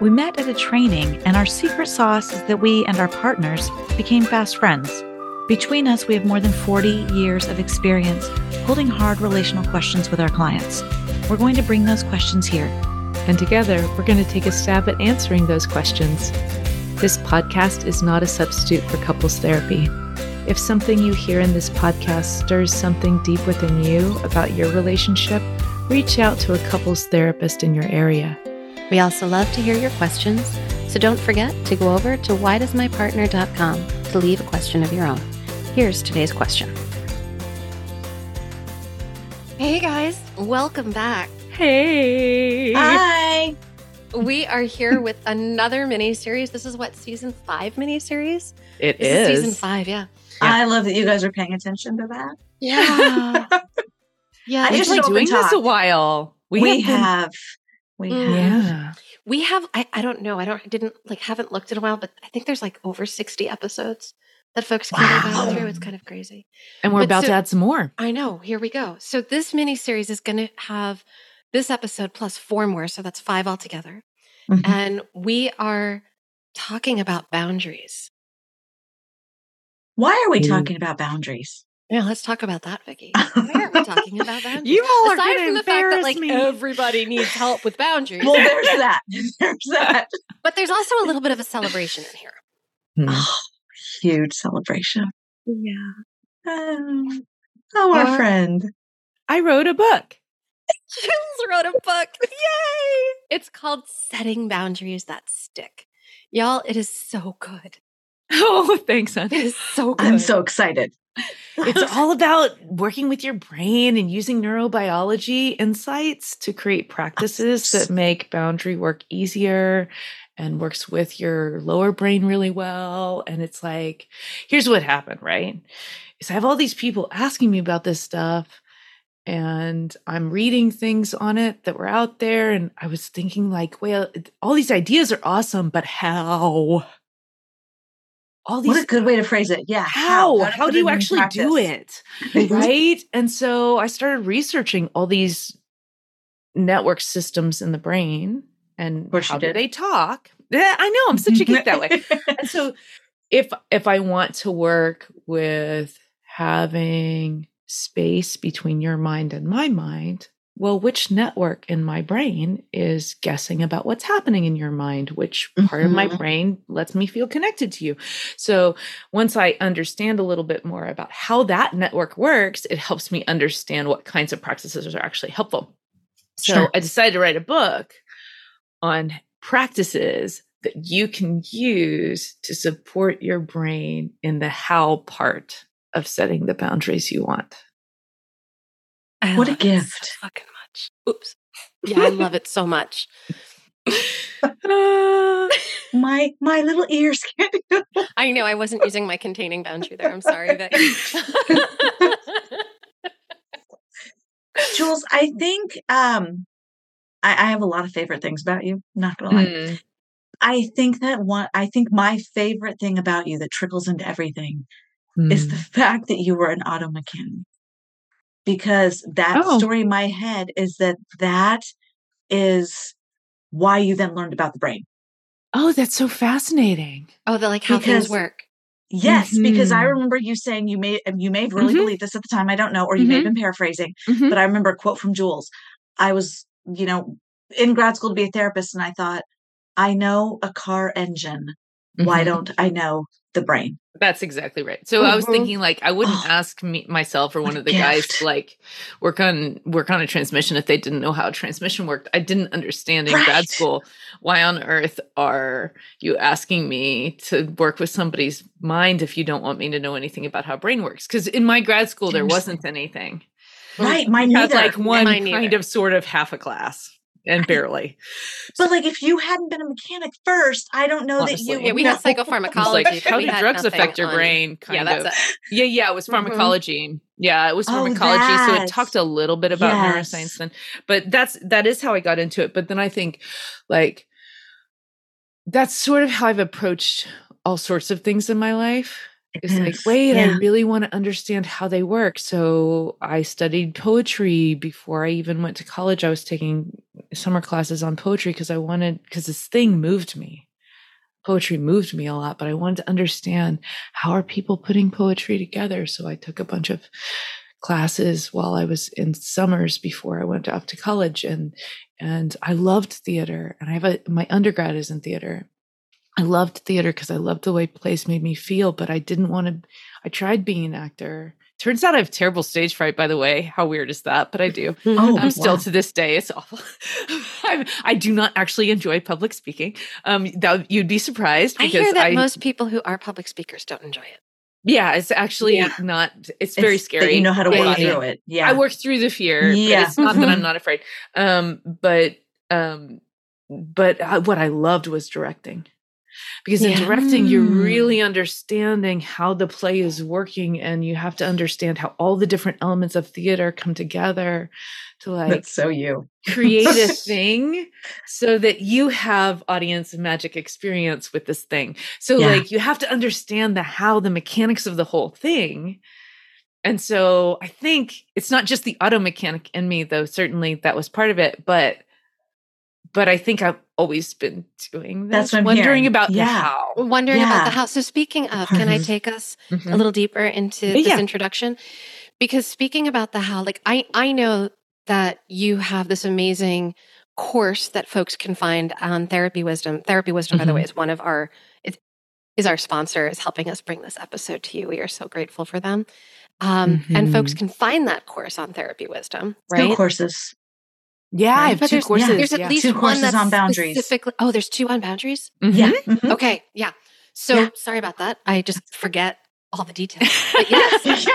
We met at a training, and our secret sauce is that we and our partners became fast friends. Between us, we have more than 40 years of experience holding hard relational questions with our clients. We're going to bring those questions here. And together, we're going to take a stab at answering those questions. This podcast is not a substitute for couples therapy. If something you hear in this podcast stirs something deep within you about your relationship, reach out to a couples therapist in your area. We also love to hear your questions, so don't forget to go over to whydoesmypartner.com to leave a question of your own. Here's today's question. Hey guys, welcome back. Hey. Hi. We are here with another mini series. This is what season five mini series. It is. Is. season five, yeah. I love that you guys are paying attention to that. Yeah. yeah. I We've just been doing this a while. We, been- have. We Mm. have. Yeah. We have I, I don't know. I don't didn't like haven't looked in a while, but I think there's like over 60 episodes that folks can go Wow. back through. It's kind of crazy. And we're But about so- to add some more. I know. Here we go. So this mini series is going to have this episode plus four more, so that's five altogether. Mhm. And we are talking about boundaries. Why are we Mm. talking about boundaries? Yeah, let's talk about that, Vicki. Why are we talking about boundaries? You all are Aside from the fact that like me. everybody needs help with boundaries, Well, there's that. There's that. but there's also a little bit of a celebration in here. Hmm. Oh, huge celebration. Yeah. Um, oh, our Uh, friend. I wrote a book. Jules wrote a book. Yay! It's called Setting Boundaries That Stick. Y'all, it is so good. Oh, thanks, It hon. is so good. I'm so excited. It's all about working with your brain and using neurobiology insights to create practices that make boundary work easier and works with your lower brain really well. And it's like, here's what happened, right? Is I have all these people asking me about this stuff and I'm reading things on it that were out there. And I was thinking, like, well, all these ideas are awesome, but how? All these What a good way to phrase it. Yeah. how? To how, do you actually do it? Right? And so i started researching all these network systems in the brain and how do they talk? Yeah i know i'm such a geek that way. And so if if i want to work with having space between your mind and my mind well which network in my brain is guessing about what's happening in your mind which part of my Mhm. brain lets me feel connected to you so once i understand a little bit more about how that network works it helps me understand what kinds of practices are actually helpful so Sure. i decided to write a book on practices that you can use to support your brain in the how part of setting the boundaries you want. I What a it so gift. fucking much. Oops. Yeah, I love it so much. my my little ears can't. I know I wasn't using my containing boundary there. I'm sorry. But Jules, I think um I, I have a lot of favorite things about you. Not gonna lie. Mm. I think that one I think my favorite thing about you that trickles into everything is the Mm. fact that you were an auto mechanic. Because that Oh. story in my head is that that is why you then learned about the brain. Oh, that's so fascinating. oh, the like how things work. Yes, because I Mhm. remember you saying you may you may have really Mhm. believed this at the time. I don't know, or you may have Mhm. been paraphrasing, Mhm. but I remember a quote from Jules. I was, you know, in grad school to be a therapist, and I thought, I know a car engine why don't I know the brain? That's exactly right. So I was Mhm. thinking like I wouldn't Oh, ask me myself or one of the guys to like work on work on a transmission if they didn't know how transmission worked. I didn't understand in grad school why on earth are you asking me to work with somebody's mind if you don't want me to know anything about how brain works? Because in my grad school there wasn't anything. Right, mine We neither. like one Mine kind neither. of sort of half a class and barely. But like, if you hadn't been a mechanic first, I don't know Honestly. that you. Yeah, Yeah, we would had know. It was psychopharmacology. like how do drugs affect your on- brain? Kind Yeah, that's of. it. Yeah, yeah, it was Mhm. pharmacology. Yeah, it was Oh, pharmacology. so it talked a little bit about Yes. neuroscience then. But that's that is how I got into it. But then I think like that's sort of how I've approached all sorts of things in my life. It's like, wait, I really want to understand how they work. So I studied poetry before I even went to college. I was taking summer classes on poetry because I wanted, because this thing moved me. Poetry moved me a lot, but I wanted to understand how are people putting poetry together. So I took a bunch of classes while I was in summers before I went off to college and and I loved theater and I have a my undergrad is in theater. I loved theater because I loved the way plays made me feel, but I didn't want to I tried being an actor. Turns out I have terrible stage fright, by the way. How weird is that? But I do. Oh, I'm still wow. to this day. It's awful. I'm, I do not actually enjoy public speaking. Um, that you'd be surprised I because hear that I, most people who are public speakers don't enjoy it. yeah, it's actually Yeah. not. It's very It's that scary. You know how to work yeah, yeah. through it. Yeah. I work through the fear. Yeah. But it's not that. I'm not afraid. Um, but um, but uh, what I loved was directing. Because in directing, you're Mm. really understanding how the play is working, and you have to understand how all the different elements of theater come together to like That's so you. create a thing so that you have audience and magic experience with this thing. So Yeah. like you have to understand the how the mechanics of the whole thing. And so I think it's not just the auto mechanic in me though certainly that was part of it but but I think I've always been doing this That's what I'm wondering hearing. about the Yeah. how. Wondering about the house. So speaking of, can I take us a Mhm. little deeper into this yeah. introduction? Because speaking about the how, like I I know that you have this amazing course that folks can find on Therapy Wisdom. Therapy Wisdom, by the way, is one of our is, is our sponsor, is helping us bring this episode to you. We are so grateful for them. Um, And folks Mhm. can find that course on Therapy Wisdom, Two right? courses. Yeah, I have But two there's, courses. there's at yeah. least Two one courses that's on boundaries. specifically. Oh, there's two on boundaries. Mhm. Yeah. mhm. Okay, yeah. So Yeah. sorry about that. I just forget all the details. But yes. yeah.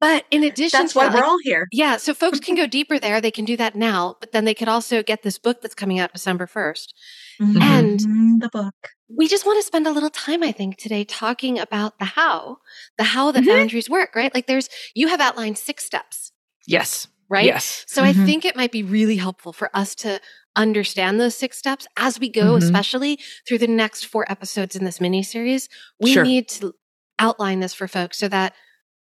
But in addition That's to why that, we're all here. yeah, so folks can go deeper there. They can do that now, but then they could also get this book that's coming out December 1st. And- Mhm, the book. We just want to spend a little time, I think, today talking about the how, the how that Mhm. boundaries work, right? Like there's, you have outlined six steps, Yes. Right? Yes. So I Mhm. think it might be really helpful for us to understand those six steps as we go, Mhm. especially through the next four episodes in this mini series. We Sure. need to outline this for folks so that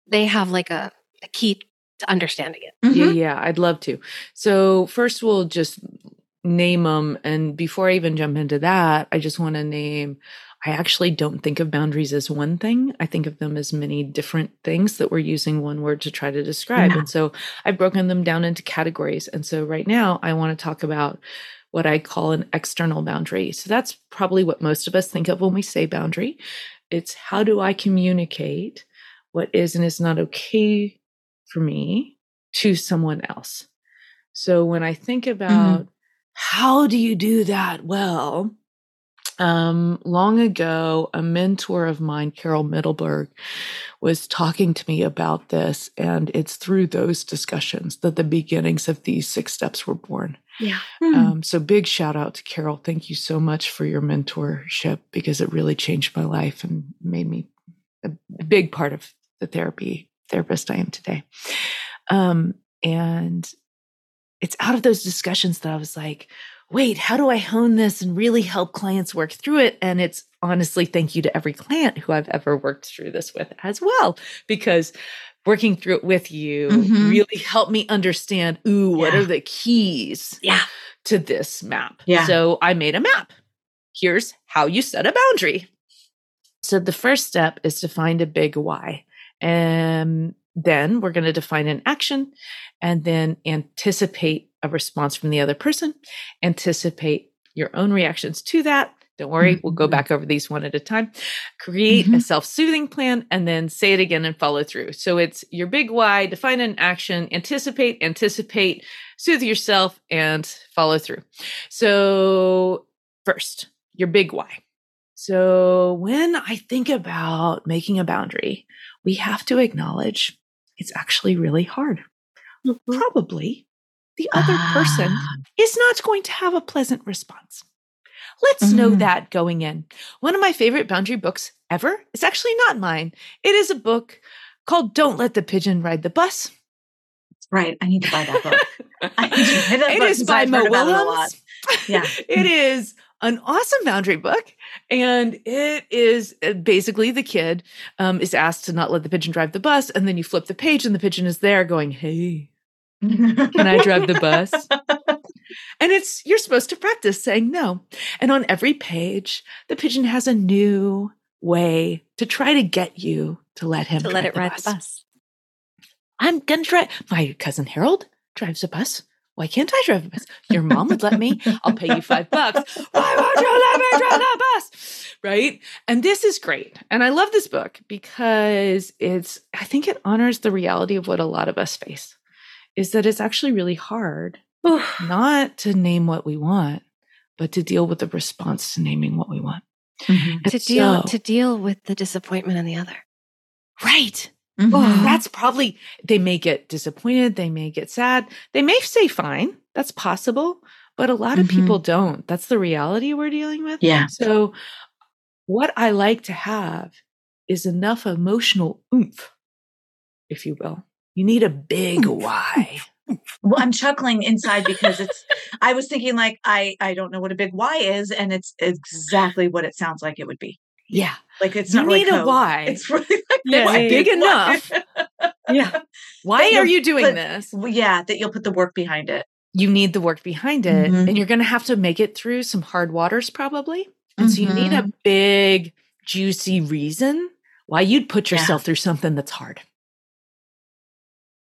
they have like a, a key to understanding it. Yeah, Mhm. yeah, I'd love to. So first we'll just name them. And before I even jump into that, I just want to name, I actually don't think of boundaries as one thing. I think of them as many different things that we're using one word to try to describe. Yeah. And so I've broken them down into categories. And so right now I want to talk about what I call an external boundary. So that's probably what most of us think of when we say boundary. It's how do I communicate what is and is not okay for me to someone else. So when I think mm-hmm. about how do you do that well, um, long ago, a mentor of mine, Carol Middelberg, was talking to me about this. And it's through those discussions that the beginnings of these six steps were born. Yeah. Hmm. Um, so big shout out to Carol. Thank you so much for your mentorship because it really changed my life and made me a big part of the therapy therapist I am today. Um, and it's out of those discussions that I was like, wait, how do I hone this and really help clients work through it? And it's honestly thank you to every client who I've ever worked through this with as well, because working through it with you Mhm. really helped me understand, ooh, what Yeah. are the keys Yeah. to this map? Yeah. So I made a map. Here's how you set a boundary. So the first step is to find a big why. And then we're going to define an action and then anticipate a response from the other person, anticipate your own reactions to that, Don't worry, we'll go Mhm. back over these one at a time. Create a Mhm. self soothing plan and then say it again and follow through. So it's your big why, define an action, anticipate, anticipate, soothe yourself, and follow through. So, first, your big why. So, when I think about making a boundary, we have to acknowledge it's actually really hard. Probably the other person Ah, is not going to have a pleasant response. Let's know Mhm. that going in. One of my favorite boundary books ever is actually not mine. It is a book called Don't Let the Pigeon Ride the Bus. Right. I need to buy that book. I need to buy that It book is by I've Mo it. Willems. Yeah. it is an awesome boundary book. And it is uh, basically the kid um, is asked to not let the pigeon drive the bus. And then you flip the page and the pigeon is there going, Hey, can I drive the bus? And it's you're supposed to practice saying no. And on every page, the pigeon has a new way to try to get you to let him to let drive it ride the bus. I'm gonna drive. My cousin Harold drives a bus. Why can't I drive a bus? Your mom would let me. I'll pay you five bucks. Why won't you let me drive the bus? Right? And this is great. And I love this book because it's, I think it honors the reality of what a lot of us face is that it's actually really hard not to name what we want, but to deal with the response to naming what we want. Mhm. to deal So- to deal with the disappointment in the other. Right. Mhm. That's probably, they may get disappointed. They may get sad. They may say fine. That's possible. But a lot of Mhm. people don't. That's the reality we're dealing with. Yeah. So, what I like to have is enough emotional oomph, if you will. You need a big why. Well, I'm chuckling inside because it's. I was thinking like I I don't know what a big why is, and it's exactly what it sounds like it would be. Yeah. Like it's You not really need a code. why. It's really like Yeah, yeah, big enough. Yeah. Why are you'll- doing but- this? Yeah, that you'll put the work behind it. You need the work behind it, Mhm. and you're going to have to make it through some hard waters, probably. And so you need a big, juicy reason why you'd put Yeah. yourself through something that's hard.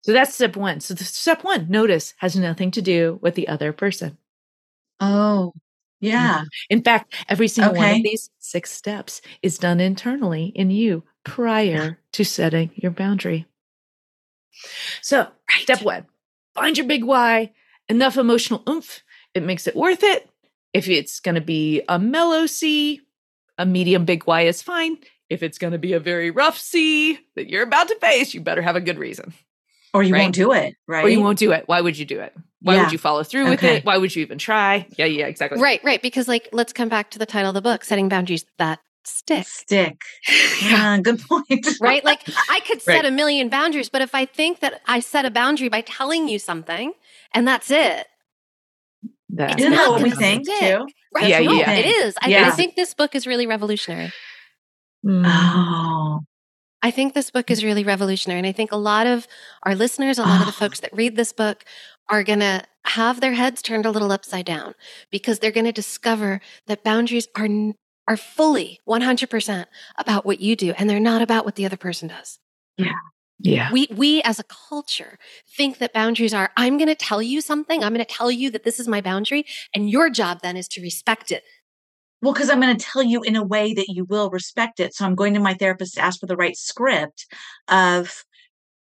So that's step one. So the step one, notice, has nothing to do with the other person. Oh, mm-hmm. yeah. In fact, every single one of these six steps is done internally in you prior to setting your boundary. So, step one, find your big why, enough emotional oomph. It makes it worth it. If it's going to be a mellow sea, a medium big why is fine. If it's going to be a very rough sea that you're about to face, you better have a good reason. Or you Right. won't do it, right? Or you won't do it. Why would you do it? Why Yeah. would you follow through with Okay. it? Why would you even try? Yeah, yeah, exactly. Right, right. Because like let's come back to the title of the book, setting boundaries that stick. stick. Yeah, good point. Right? Like I could set Right. a million boundaries, but if I think that I set a boundary by telling you something and that's it, That's Isn't that what we gonna think stick. too? right? Yeah, no, yeah. it is. I, I think this book is really revolutionary. Mm. Oh, I think this book is really revolutionary. And I think a lot of our listeners, a lot of the folks that read this book are going to have their heads turned a little upside down because they're going to discover that boundaries are, are fully 100% about what you do and they're not about what the other person does. Yeah. Yeah. We, we as a culture think that boundaries are, I'm going to tell you something. I'm going to tell you that this is my boundary. And your job then is to respect it. Well, because I'm going to tell you in a way that you will respect it. So I'm going to my therapist to ask for the right script of,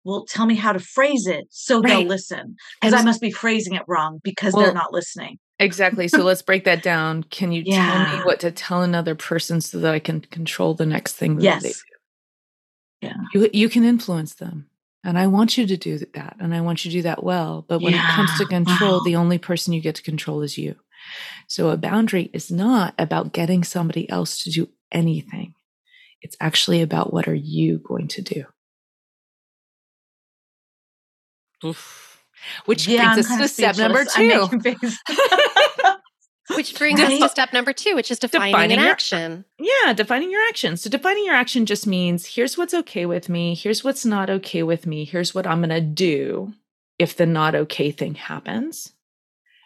well, tell me how to phrase it so they'll listen. Because I must be phrasing it wrong because Well, they're not listening. Exactly. So let's break that down. Can you tell me what to tell another person so that I can control the next thing that Yes. they Yeah. You, you can influence them. And I want you to do that. And I want you to do that well. But when it comes to control, Wow. the only person you get to control is you. So a boundary is not about getting somebody else to do anything. It's actually about what are you going to do? Oof. Which yeah, I'm brings us to step number two. Which brings us to step number two, which is defining, Defining an your- action. Yeah, defining your action. So defining your action just means here's what's okay with me, here's what's not okay with me, here's what I'm going to do if the not okay thing happens.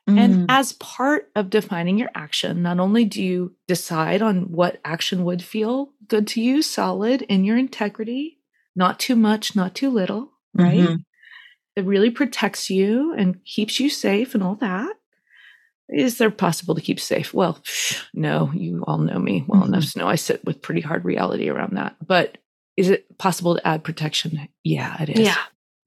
Mm. And as part of defining your action, not only do you decide on what action would feel good to you, solid in your integrity, not too much, not too little, right? Mhm. It really protects you and keeps you safe and all that. is there possible to keep safe? Well, no, you all know me well Mhm. enough to know I sit with pretty hard reality around that. But is it possible to add protection? Yeah, it is. Yeah.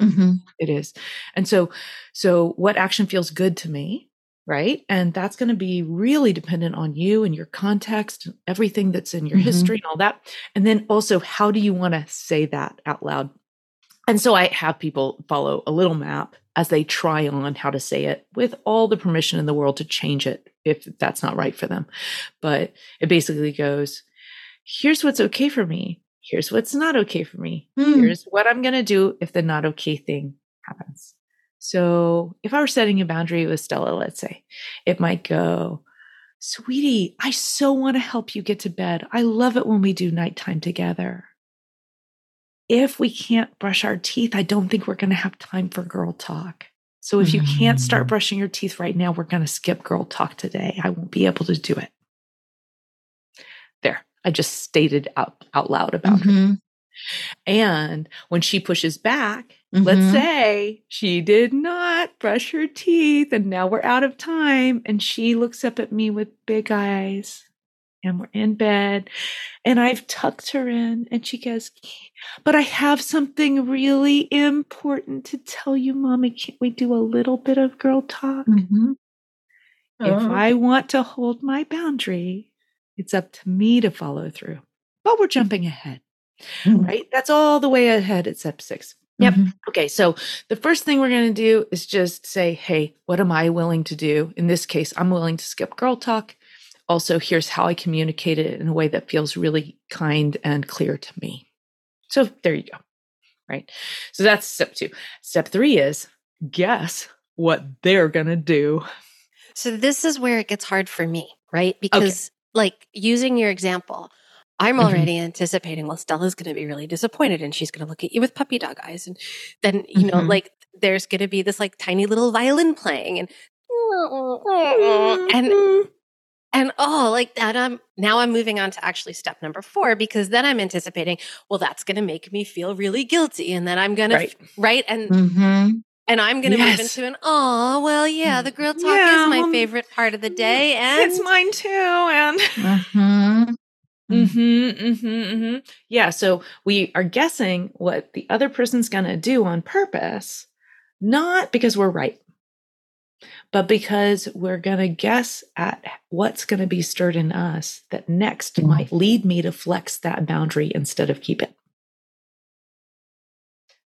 Mm-hmm. It is. And so so what action feels good to me, right? And that's going to be really dependent on you and your context, and everything that's in your Mhm. history and all that. And then also how do you want to say that out loud? And so I have people follow a little map as they try on how to say it with all the permission in the world to change it if that's not right for them. But it basically goes, here's what's okay for me. Here's what's not okay for me. Hmm. Here's what I'm going to do if the not okay thing happens. So if I were setting a boundary with Stella, let's say, it might go, Sweetie, I so want to help you get to bed. I love it when we do nighttime together. If we can't brush our teeth, I don't think we're going to have time for girl talk. So if you can't start Mm. brushing your teeth right now, we're going to skip girl talk today. I won't be able to do it. There, I just stated out, out loud about her. Mm-hmm. And when she pushes back, let's Mhm. say she did not brush her teeth and now we're out of time. And she looks up at me with big eyes and we're in bed and I've tucked her in and she goes, But I have something really important to tell you, mommy. Can't we do a little bit of girl talk? Mm-hmm. If I want to hold my boundary, it's up to me to follow through. But we're jumping ahead Mhm. right? That's all the way ahead at step six. Yep. Mhm. Okay, so the first thing we're going to do is just say, hey, what am I willing to do? In this case, I'm willing to skip girl talk. Also, here's how I communicate it in a way that feels really kind and clear to me. So there you go. Right. So that's step two. Step three is guess what they're going to do. So this is where it gets hard for me, right? Because like using your example, I'm Mhm. already anticipating, well, Stella's going to be really disappointed and she's going to look at you with puppy dog eyes. And then, you know, Mhm. like there's going to be this like tiny little violin playing and, and, and oh, like that. I'm now I'm moving on to actually step number four because then I'm anticipating, well, that's going to make me feel really guilty. And then I'm going right. to, right. And, Mm-hmm. and I'm going to move into an, oh, well, yeah, the girl talk Yeah, is my well, favorite part of the day. And It's mine too. And Mm-hmm. Mm-hmm, mm-hmm, mm-hmm. Yeah. So we are guessing what the other person's going to do on purpose, not because we're right, but because we're going to guess at what's going to be stirred in us that next Mhm. might lead me to flex that boundary instead of keep it.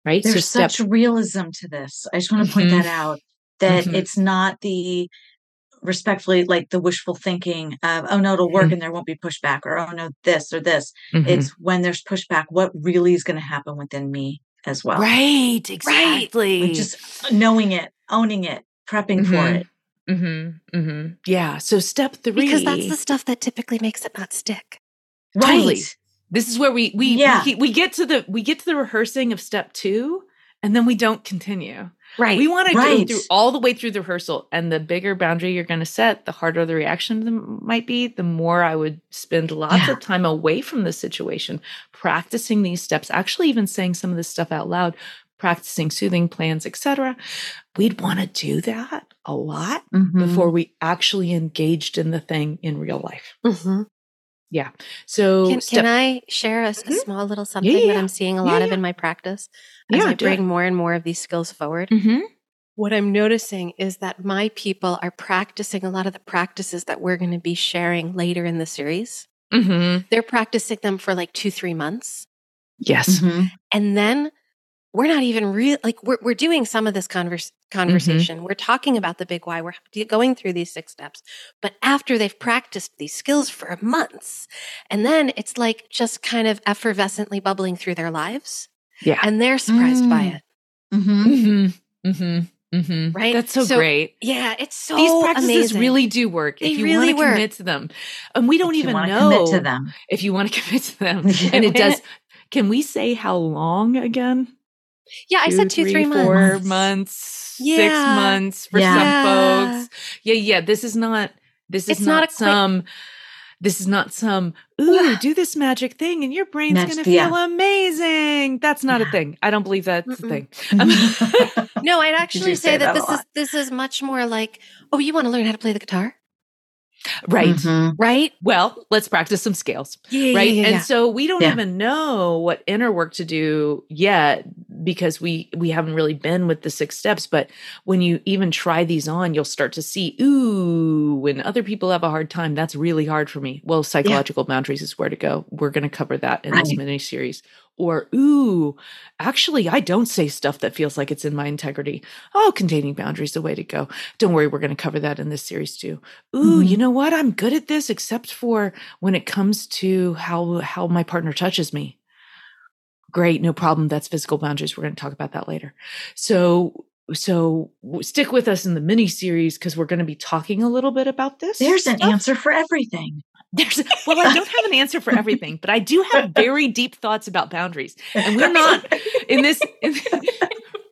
Right. There's so step, such realism to this. I just want to point Mhm. that out that Mhm. it's not the respectfully like the wishful thinking of oh no it'll work Mhm. and there won't be pushback or oh no this or this Mhm. it's when there's pushback what really is going to happen within me as well right. Exactly. Like just knowing it owning it prepping for Mhm. it Mm-hmm, mm-hmm. Yeah. So step three. because that's the stuff that typically makes it not stick. Totally. right This is where we we Yeah. we, we get to the we get to the rehearsing of step two, and then we don't continue. Right. We want to go Right. through all the way through the rehearsal, and the bigger boundary you're going to set, the harder the reaction might be. The more I would spend lots Yeah. of time away from the situation, practicing these steps, actually even saying some of this stuff out loud, practicing soothing plans, etc. We'd want to do that a lot Mhm. before we actually engaged in the thing in real life. Mhm. So Can, step can I share a, s- a small little something yeah, that. I'm seeing a Yeah, lot of in my practice as Yeah, I do it. bring more and more of these skills forward? Mm-hmm. What I'm noticing is that my people are practicing a lot of the practices that we're going to be sharing later in the series. Mm-hmm. They're practicing them for like two, three months. Yes. Mhm. And then we're not even real like we're, we're doing some of this converse, conversation. We're talking about the big why. We're going through these six steps. But after they've practiced these skills for months, and then it's like just kind of effervescently bubbling through their lives. Yeah. And they're surprised by Mm. it. Mhm. Mm-hmm. Mm-hmm. Mm-hmm. Right? That's so, So great. Yeah, it's so These practices amazing. really do work They if you really want to work. commit to them. And we don't If even wanna know commit to them if you want to commit to them. and it does. Can we say how long again? Yeah, I said two, three months. four months, six Yeah. months for Yeah. some Yeah. folks. Yeah, yeah. This is not. This is It's not, not a quick- some This is not some, ooh, Yeah. do this magic thing and your brain's going to yeah. feel amazing. That's not a thing. I don't believe that's a Mm-mm. thing. No, I'd actually say say, that that, this is this is much more like, oh, you want to learn how to play the guitar, Right. Mhm. right? Well, let's practice some scales. Yeah, right yeah, yeah, and so we don't even know what inner work to do yet because we we haven't really been with the six steps but when you even try these on you'll start to see ooh when other people have a hard time that's really hard for me well psychological boundaries is where to go we're going to cover that in this mini series or ooh actually i don't say stuff that feels like it's in my integrity. Oh containing boundaries the way to go. Don't worry we're going to cover that in this series too. Ooh Mhm. you know what? I'm good at this except for when it comes to how how my partner touches me. Great no problem that's physical boundaries we're going to talk about that later. So so stick with us in the mini series because we're going to be talking a little bit about this There's an answer for everything. There's well, I don't have an answer for everything, but I do have very deep thoughts about boundaries. And we're not in this in,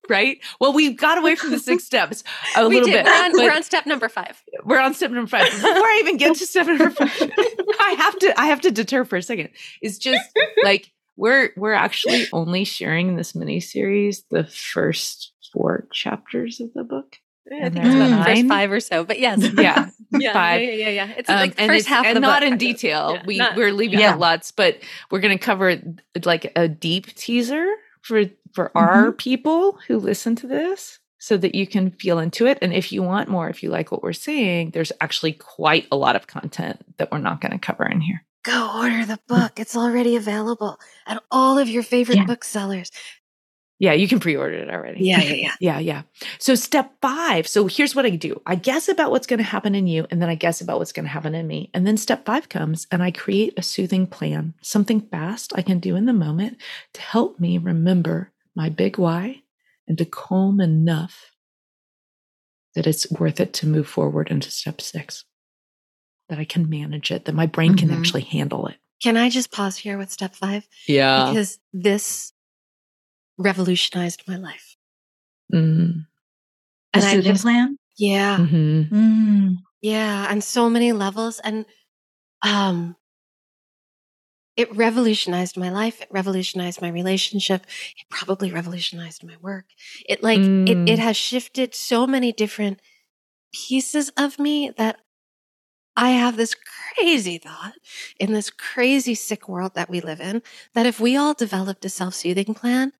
right? Well, we got away from the six steps a we little did. bit. We're on, we're on step number five. we're on step number five. Before I even get to step number five, I have to I have to deter for a second. It's just like we're we're actually only sharing in this mini series the first four chapters of the book. I think it's about the first nine? five or so, but yes, Yeah, yeah, five. yeah, yeah, yeah. It's Um, like the and first it's, half of and the not book, in detail. Yeah, we not- we're leaving yeah. out lots, but we're going to cover like a deep teaser for for our Mm-hmm. people who listen to this, so that you can feel into it. And if you want more, if you like what we're saying, there's actually quite a lot of content that we're not going to cover in here. Go order the book. It's already available at all of your favorite Yeah. booksellers. Yeah, you can pre-order it already. Yeah, yeah, yeah. Yeah, yeah. So step five. So here's what I do. I guess about what's going to happen in you, and then I guess about what's going to happen in me. And then step five comes and I create a soothing plan, something fast I can do in the moment to help me remember my big why and to calm enough that it's worth it to move forward into step six. That I can manage it, that my brain can Mhm. actually handle it. Can I just pause here with step five? Yeah. Because this revolutionized my life. Mm. A And I soothing plan? Yeah. Mhm. Mm. Yeah, on so many levels and um it revolutionized my life, it revolutionized my relationship, it probably revolutionized my work. It like it Mm. it has shifted so many different pieces of me that I have this crazy thought in this crazy sick world that we live in that if we all developed a self-soothing plan,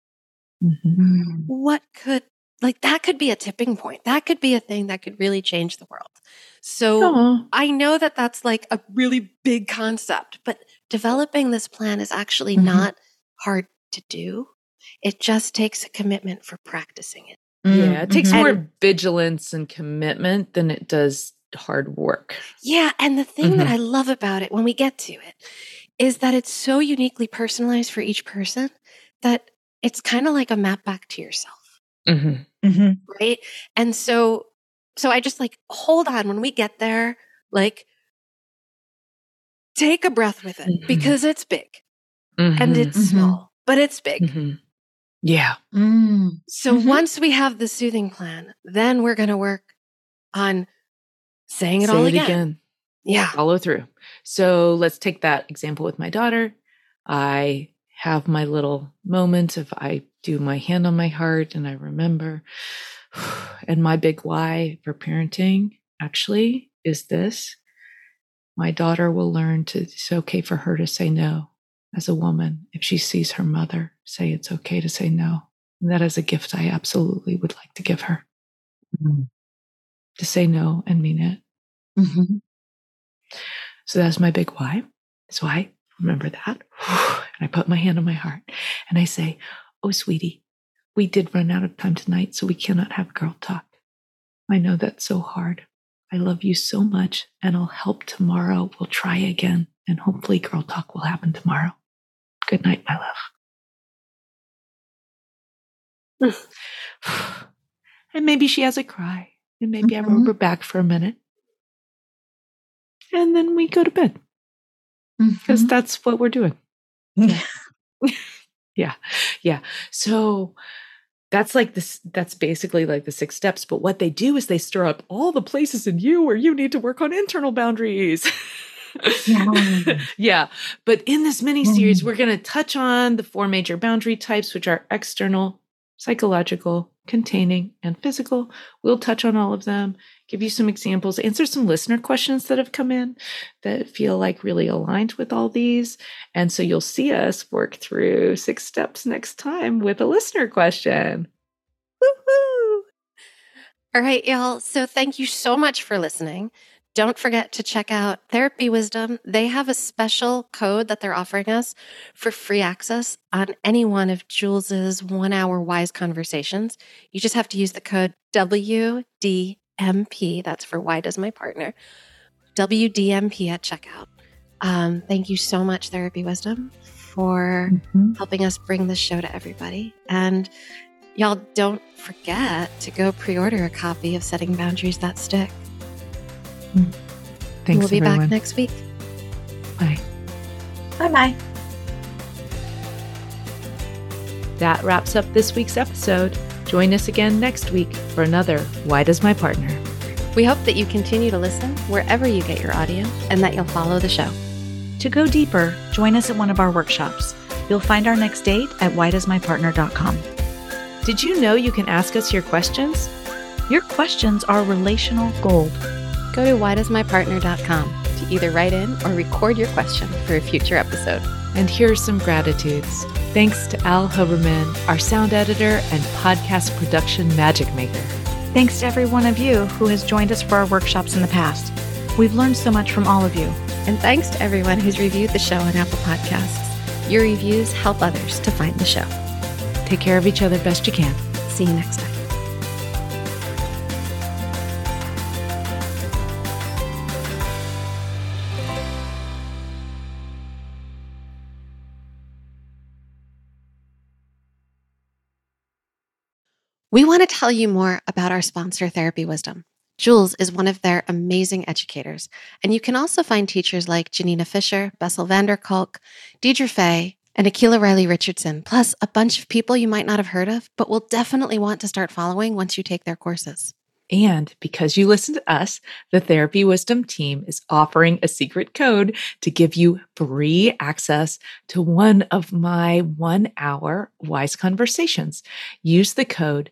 Mhm. Mm. what could like that could be a tipping point. That could be a thing that could really change the world. So Aw. I know that that's like a really big concept, but developing this plan is actually Mhm. not hard to do. It just takes a commitment for practicing it. Yeah, it takes Mhm. more vigilance and commitment than it does hard work. Yeah. And the thing that Mhm. I love about it when we get to it is that it's so uniquely personalized for each person that it's kind of like a map back to yourself. Mm-hmm. Mhm. Right. And so, so I just like, hold on when we get there, like, take a breath with it Mhm. because it's big Mm-hmm. and it's Mhm. small, but it's big. Mhm. yeah. Mm. So once we have the soothing plan, then we're going to work on saying it Say all it again. again. Yeah. Follow through. So let's take that example with my daughter. I have my little moment of I do my hand on my heart and I remember. And my big why for parenting actually is this. My daughter will learn to, it's okay for her to say no as a woman. If she sees her mother say it's okay to say no. And that is a gift I absolutely would like to give her Mm. to say no and mean it. Mhm. So that's my big why. So I remember that. And I put my hand on my heart and I say, Oh, sweetie, we did run out of time tonight, so we cannot have girl talk. I know that's so hard. I love you so much, and I'll help tomorrow. We'll try again, and hopefully, girl talk will happen tomorrow. Good night, my love. and maybe she has a cry, and maybe I mm-hmm. rub her back for a minute. And then we go to bed because Mhm. that's what we're doing. Yeah. Yeah. So that's like this, that's basically like the six steps. But what they do is they stir up all the places in you where you need to work on internal boundaries. Yeah. yeah. But in this mini series, Mm. we're going to touch on the four major boundary types, which are external, psychological, containing, and physical. We'll touch on all of them, give you some examples, answer some listener questions that have come in that feel like really aligned with all these. And so you'll see us work through six steps next time with a listener question. Woohoo! All right, y'all. So thank you so much for listening. Don't forget to check out Therapy Wisdom. They have a special code that they're offering us for free access on any one of Jules's one hour wise conversations. You just have to use the code WDMP. That's for Why Does My Partner? WDMP at checkout. Um, thank you so much, Therapy Wisdom, for Mhm. helping us bring this show to everybody. And y'all don't forget to go pre order a copy of Setting Boundaries That Stick. Thanks, we'll be everyone. back next week. Bye. Bye bye. That wraps up this week's episode. Join us again next week for another Why Does My Partner? We hope that you continue to listen wherever you get your audio and that you'll follow the show. To go deeper, join us at one of our workshops. You'll find our next date at whydoesmypartner.com. Did you know you can ask us your questions? Your questions are relational gold. Go to whydoesmypartner.com to either write in or record your question for a future episode. And here are some gratitudes. Thanks to Al Huberman, our sound editor and podcast production magic maker. Thanks to every one of you who has joined us for our workshops in the past. We've learned so much from all of you. And thanks to everyone who's reviewed the show on Apple Podcasts. Your reviews help others to find the show. Take care of each other best you can. See you next time. We want to tell you more about our sponsor, Therapy Wisdom. Jules is one of their amazing educators, and you can also find teachers like Janina Fisher, Bessel van der Kolk, Deirdre Fay, and Akila Riley Richardson, plus a bunch of people you might not have heard of, but will definitely want to start following once you take their courses. And because you listen to us, the Therapy Wisdom team is offering a secret code to give you free access to one of my one hour wise conversations. Use the code